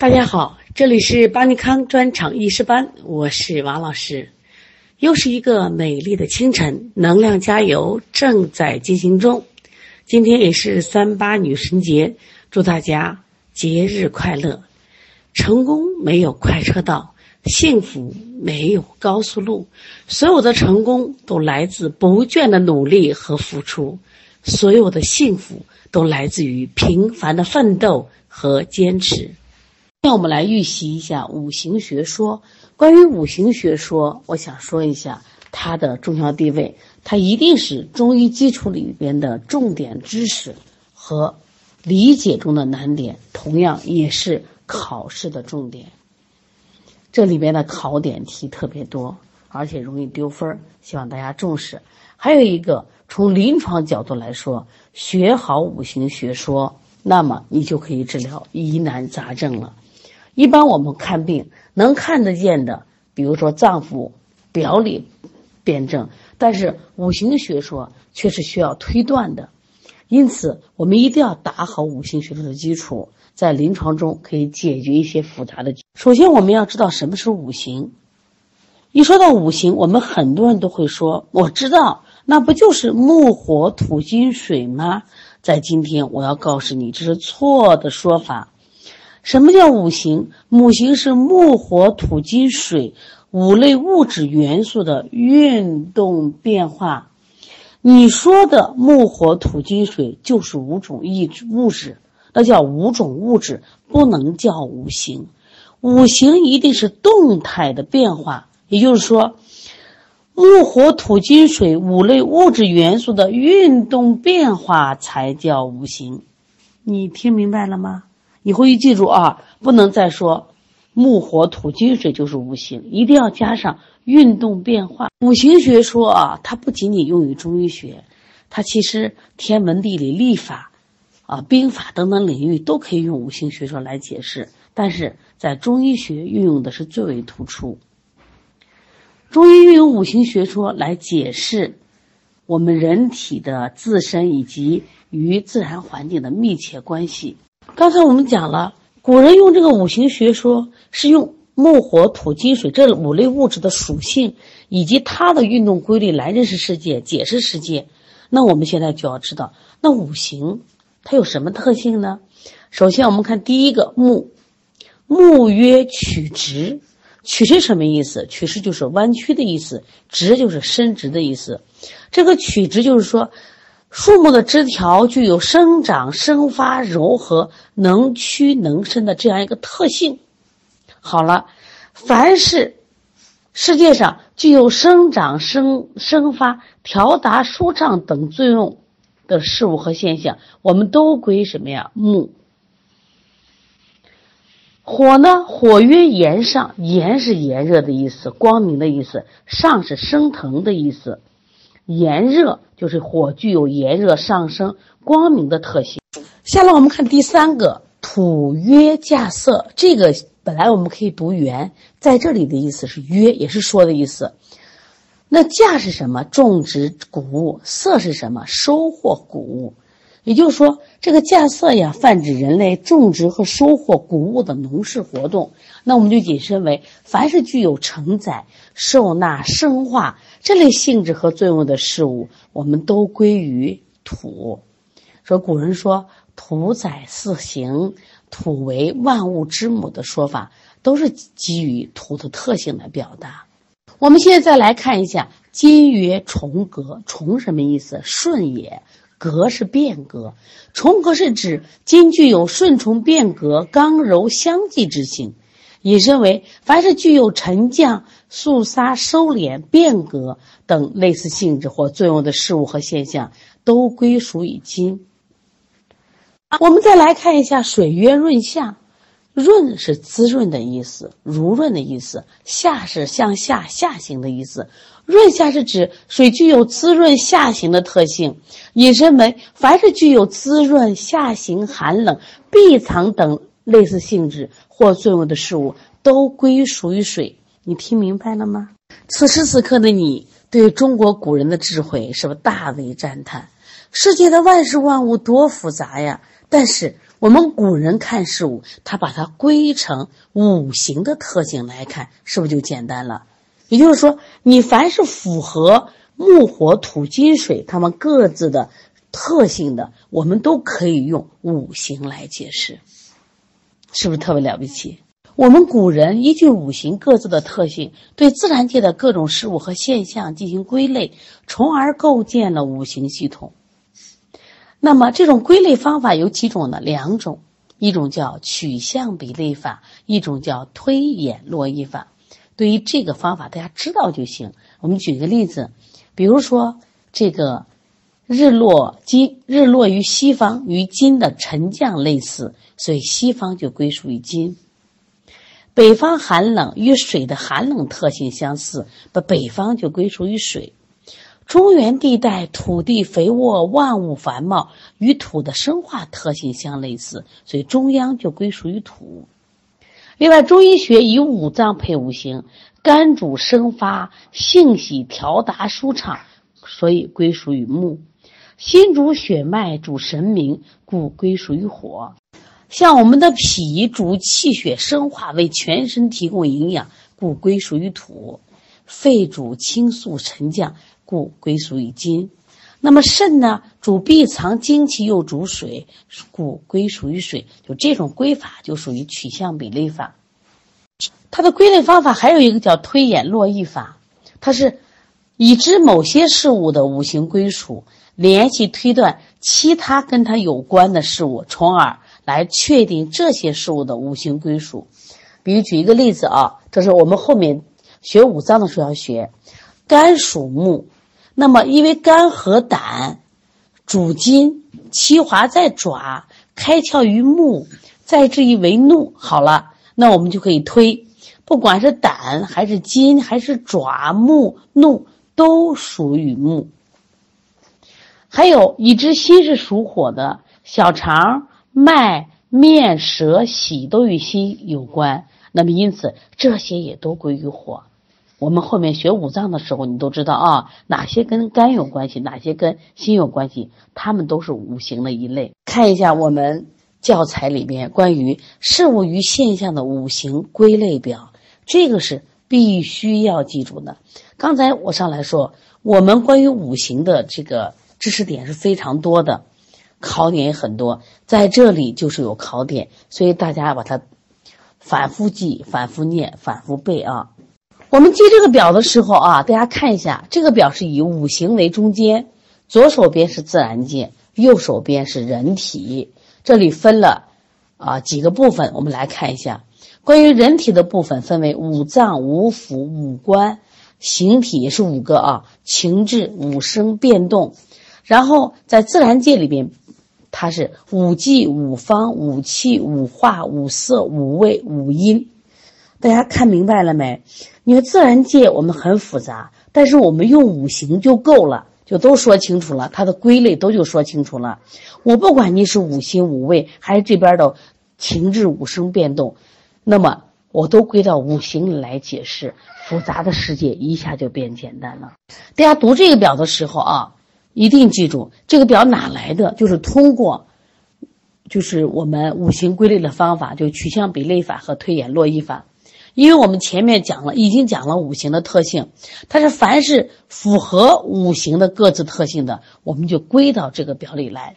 大家好，这里是邦尼康专场医师班，我是王老师。又是一个美丽的清晨，能量加油正在进行中。今天也是三八女神节，祝大家节日快乐。成功没有快车道，幸福没有高速路。所有的成功都来自不倦的努力和付出，所有的幸福都来自于平凡的奋斗和坚持。让我们来预习一下五行学说。关于五行学说，我想说一下它的重要地位。它一定是中医基础里边的重点知识和理解中的难点，同样也是考试的重点。这里边的考点题特别多，而且容易丢分，希望大家重视。还有一个，从临床角度来说，学好五行学说，那么你就可以治疗疑难杂症了。一般我们看病能看得见的，比如说脏腑表里辩证，但是五行学说却是需要推断的，因此我们一定要打好五行学说的基础，在临床中可以解决一些复杂的。首先，我们要知道什么是五行。一说到五行，我们很多人都会说：“我知道，那不就是木、火、土、金、水吗？”在今天，我要告诉你，这是错的说法。什么叫五行？五行是木、火、土、金、水五类物质元素的运动变化。你说的木、火、土、金、水就是五种意物质，那叫五种物质，不能叫五行。五行一定是动态的变化，也就是说，木、火、土、金、水五类物质元素的运动变化才叫五行。你听明白了吗？你回去记住啊，不能再说木火土金水就是五行，一定要加上运动变化。五行学说啊，它不仅仅用于中医学，它其实天文地理历法啊兵法等等领域都可以用五行学说来解释，但是在中医学运用的是最为突出。中医运用五行学说来解释我们人体的自身以及与自然环境的密切关系。刚才我们讲了，古人用这个五行学说是用木、火、土、金、水这五类物质的属性以及它的运动规律来认识世界、解释世界。那我们现在就要知道，那五行它有什么特性呢？首先，我们看第一个木，木曰曲直，曲是什么意思？曲是就是弯曲的意思，直就是伸直的意思。这个曲直就是说。树木的枝条具有生长、生发、柔和、能屈能伸的这样一个特性。好了，凡是世界上具有生长、生生发、调达舒畅等作用的事物和现象，我们都归什么呀？木。火呢？火曰炎上，炎是炎热的意思，光明的意思；上是升腾的意思。炎热就是火具有炎热上升、光明的特性。下来我们看第三个，土曰稼色。这个本来我们可以读圆，在这里的意思是约，也是说的意思。那稼是什么？种植谷物。色是什么？收获谷物。也就是说，这个稼穑呀，泛指人类种植和收获谷物的农事活动。那我们就引申为，凡是具有承载、受纳、生化。这类性质和作用的事物，我们都归于土。说古人说“土载四行，土为万物之母”的说法，都是基于土的特性来表达。我们现在再来看一下“金曰重革”，重什么意思？顺也，革是变革。重革是指金具有顺从变革、刚柔相济之性。引申为，凡是具有沉降、肃杀、收敛、变革等类似性质或作用的事物和现象，都归属于金。我们再来看一下，水曰润下，润是滋润的意思，濡润的意思；下是向下下行的意思。润下是指水具有滋润下行的特性，引申为，凡是具有滋润下行、寒冷、闭藏等。类似性质或作用的事物都归属于水，你听明白了吗？此时此刻的你，对中国古人的智慧是不是大为赞叹？世界的万事万物多复杂呀！但是我们古人看事物，他把它归成五行的特性来看，是不是就简单了？也就是说，你凡是符合木、火、土、金、水它们各自的特性的，我们都可以用五行来解释，是不是特别了不起？我们古人依据五行各自的特性，对自然界的各种事物和现象进行归类，从而构建了五行系统。那么这种归类方法有几种呢？两种，一种叫取象比类法，一种叫推演络绎法。对于这个方法，大家知道就行。我们举个例子，比如说这个日落金，日落于西方，与金的沉降类似，所以西方就归属于金。北方寒冷，与水的寒冷特性相似，把北方就归属于水。中原地带土地肥沃，万物繁茂，与土的生化特性相类似，所以中央就归属于土。另外，中医学以五脏配五行，肝主生发，性喜调达舒畅，所以归属于木；心主血脉，主神明，故归属于火。像我们的脾主气血生化，为全身提供营养，故归属于土；肺主清肃沉降。故归属于金，那么肾呢？主闭藏精气，又主水，故归属于水。就这种归法，就属于取象比类法。它的归类方法还有一个叫推演络绎法，它是已知某些事物的五行归属，联系推断其他跟它有关的事物，从而来确定这些事物的五行归属。比如举一个例子啊，这是我们后面学五脏的时候要学，肝属木。那么，因为肝和胆主筋，其华在爪，开窍于目，再至于为怒。好了，那我们就可以推，不管是胆还是筋还是爪目怒，都属于木。还有已知心是属火的，小肠、脉、面、舌、喜都与心有关，那么因此这些也都归于火。我们后面学五脏的时候，你都知道啊，哪些跟肝有关系，哪些跟心有关系，它们都是五行的一类。看一下我们教材里面关于事物与现象的五行归类表，这个是必须要记住的。刚才我上来说，我们关于五行的这个知识点是非常多的，考点也很多，在这里就是有考点，所以大家把它反复记、反复念、反复背啊。我们记这个表的时候啊，大家看一下，这个表是以五行为中间，左手边是自然界，右手边是人体。这里分了啊几个部分，我们来看一下。关于人体的部分，分为五脏、五腑、五官、形体，也是五个啊，情志、五声变动。然后在自然界里边，它是五季、五方、五气、五化、五色、五味、五音。大家看明白了没？你说自然界我们很复杂，但是我们用五行就够了，就都说清楚了，它的归类都就说清楚了。我不管你是五行五味，还是这边的情志五声变动，那么我都归到五行里来解释，复杂的世界一下就变简单了。大家读这个表的时候啊，一定记住这个表哪来的，就是通过，就是我们五行归类的方法，就取象比类法和推演络绎法。因为我们前面讲了，已经讲了五行的特性，它是凡是符合五行的各自特性的，我们就归到这个表里来。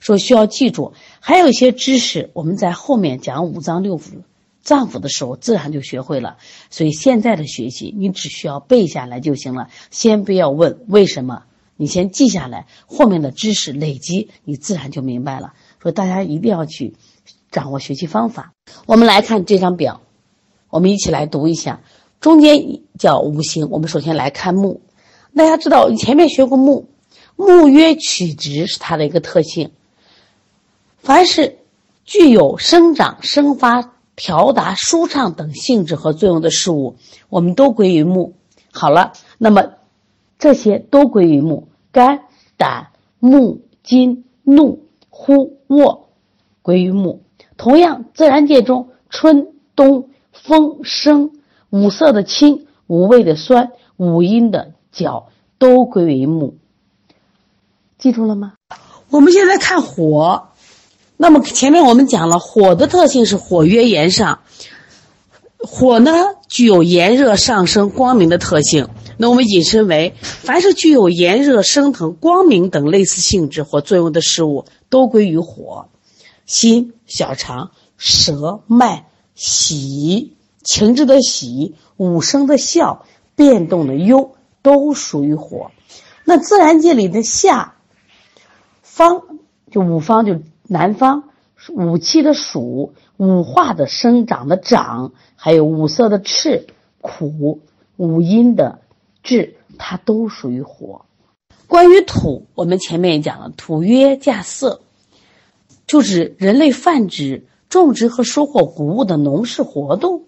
说需要记住，还有一些知识，我们在后面讲五脏六腑、脏腑的时候，自然就学会了。所以现在的学习，你只需要背下来就行了，先不要问为什么，你先记下来，后面的知识累积，你自然就明白了。所以大家一定要去掌握学习方法。我们来看这张表。我们一起来读一下，中间叫五行。我们首先来看木，大家知道你前面学过木，木曰曲直，是它的一个特性。凡是具有生长、生发、调达、舒畅等性质和作用的事物，我们都归于木。好了，那么这些都归于木，肝、胆、木、金、怒、呼、卧归于木。同样，自然界中春冬。风声五色的清，五味的酸，五音的角，都归为木。记住了吗？我们现在看火，那么前面我们讲了，火的特性是火曰炎上，火呢具有炎热上升、光明的特性。那我们引申为，凡是具有炎热、升腾、光明等类似性质或作用的事物，都归于火。心、小肠、舌、脉、喜、情志的喜、五声的笑、变动的忧，都属于火。那自然界里的下方，就五方就。南方五气的暑，五化的生长的长，还有五色的赤苦，五阴的至，它都属于火。关于土，我们前面也讲了，土曰稼穑，就指人类泛指种植和收获谷物的农事活动。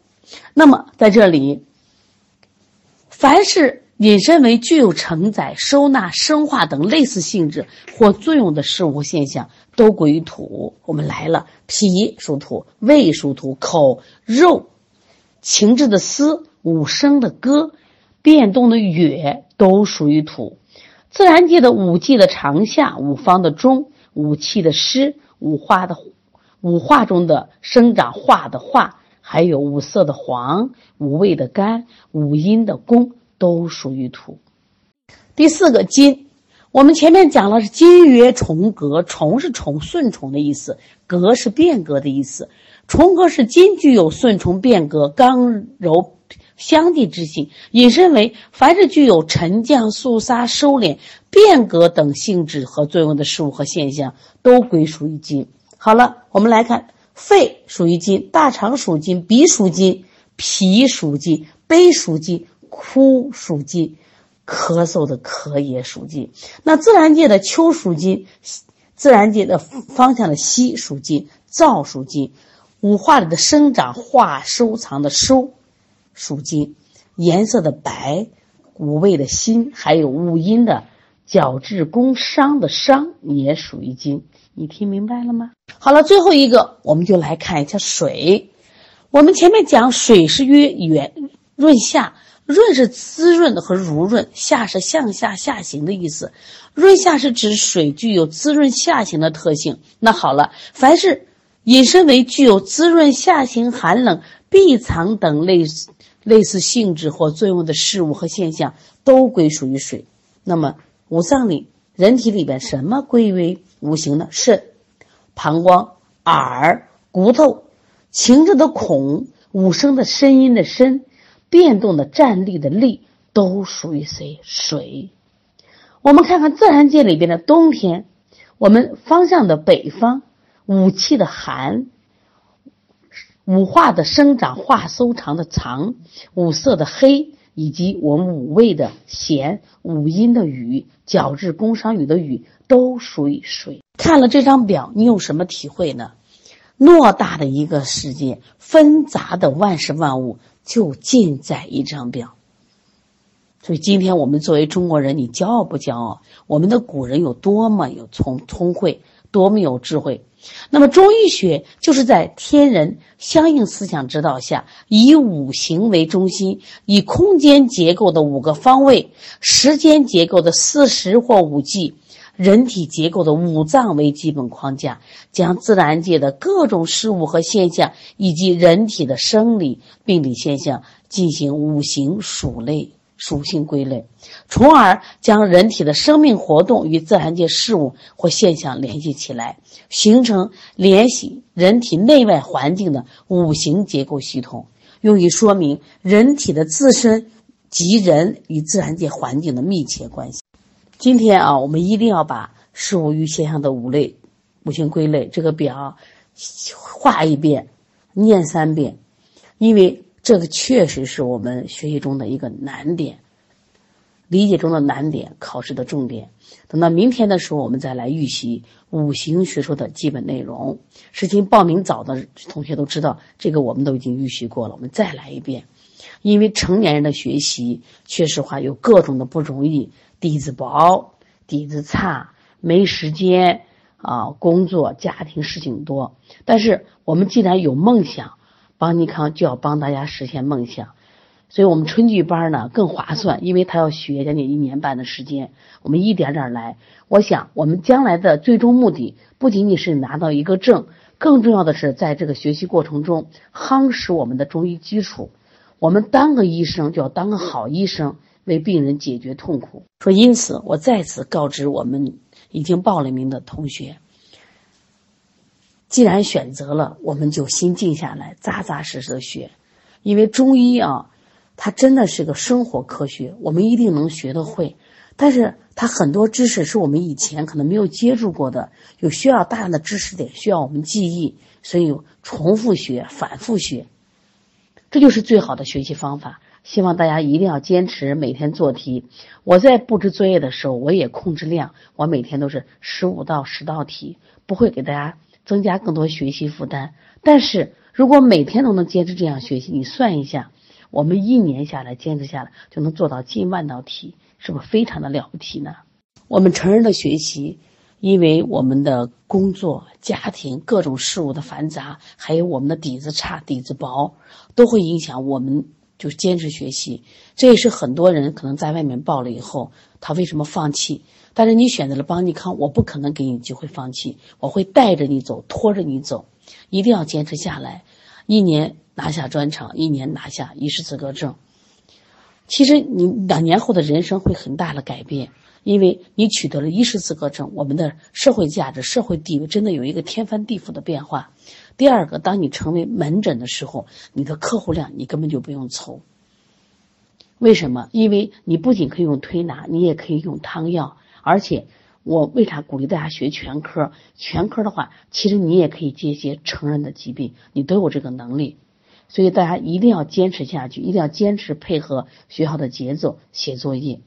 那么在这里，凡是。引申为具有承载、收纳、生化等类似性质或作用的事物现象，都归于土。我们来了，脾属土，胃属土，口、肉、情志的思、五声的歌、变动的乐，都属于土。自然界的五季的长夏、五方的中、五气的湿、五花的五化中的生长化的化，还有五色的黄、五味的甘、五阴的宫。都属于土。第四个金，我们前面讲了是金曰重革，重是重顺从的意思，革是变革的意思。重革是金具有顺从变革、刚柔相济之性，引申为凡是具有沉降、肃杀、收敛、变革等性质和作用的事物和现象，都归属于金。好了，我们来看肺属于金，大肠属金，鼻属金，脾属金，悲属金。哭属金，咳嗽的咳也属金。那自然界的秋属金，自然界的方向的西属金，燥属金。五化里的生长化收藏的收属金，颜色的白，五味的辛，还有五阴的角质工伤的伤也属于金。你听明白了吗？好了，最后一个我们就来看一下水。我们前面讲水是曰圆润下。润是滋润的和濡润，下是向下下行的意思。润下是指水具有滋润下行的特性。那好了，凡是引申为具有滋润下行、寒冷、闭藏等类似类似性质或作用的事物和现象，都归属于水。那么五脏里，人体里边什么归为五行呢？肾、膀胱、耳、骨头、情志的孔、五声的声音的声。变动的站立的立都属于谁？水。我们看看自然界里边的冬天，我们方向的北方，五气的寒，五化的生长化收藏的藏，五色的黑，以及我们五味的咸，五阴的雨，角质工商雨的雨，都属于水。看了这张表，你有什么体会呢？偌大的一个世界，纷杂的万事万物。就尽在一张表。所以今天我们作为中国人，你骄傲不骄傲？我们的古人有多么有聪聪慧，多么有智慧。那么中医学就是在天人相应思想指导下，以五行为中心，以空间结构的五个方位、时间结构的四时或五季。人体结构的五脏为基本框架，将自然界的各种事物和现象，以及人体的生理病理现象进行五行属类属性归类，从而将人体的生命活动与自然界事物或现象联系起来，形成联系人体内外环境的五行结构系统，用于说明人体的自身及人与自然界环境的密切关系。今天啊，我们一定要把事物与现象的五类五行归类这个表画一遍，念三遍，因为这个确实是我们学习中的一个难点，理解中的难点，考试的重点。等到明天的时候，我们再来预习五行学说的基本内容。事情报名早的同学都知道，这个我们都已经预习过了，我们再来一遍。因为成年人的学习，确实话有各种的不容易。底子薄，底子差，没时间啊，工作、家庭事情多。但是我们既然有梦想，邦尼康就要帮大家实现梦想。所以我们春季班呢更划算，因为他要学将近一年半的时间，我们一点点来。我想我们将来的最终目的不仅仅是拿到一个证，更重要的是在这个学习过程中夯实我们的中医基础。我们当个医生就要当个好医生，为病人解决痛苦。说因此，我再次告知我们已经报了名的同学，既然选择了，我们就心静下来，扎扎实实的学，因为中医啊。它真的是个生活科学，我们一定能学得会。但是它很多知识是我们以前可能没有接触过的，有需要大量的知识点需要我们记忆，所以重复学、反复学，这就是最好的学习方法。希望大家一定要坚持每天做题。我在布置作业的时候，我也控制量，我每天都是十五到十道题，不会给大家增加更多学习负担。但是如果每天都能坚持这样学习，你算一下。我们一年下来坚持下来，就能做到近万道题，是不是非常的了不起呢？我们成人的学习，因为我们的工作、家庭各种事物的繁杂，还有我们的底子差、底子薄，都会影响我们就坚持学习。这也是很多人可能在外面报了以后，他为什么放弃？但是你选择了邦尼康，我不可能给你机会放弃，我会带着你走，拖着你走，一定要坚持下来，一年。拿下专场，一年拿下医师资格证。其实你两年后的人生会很大的改变，因为你取得了医师资格证，我们的社会价值、社会地位真的有一个天翻地覆的变化。第二个，当你成为门诊的时候，你的客户量你根本就不用愁。为什么？因为你不仅可以用推拿，你也可以用汤药，而且。我为啥鼓励大家学全科？全科的话，其实你也可以接一些成人的疾病，你都有这个能力。所以大家一定要坚持下去，一定要坚持配合学校的节奏写作业。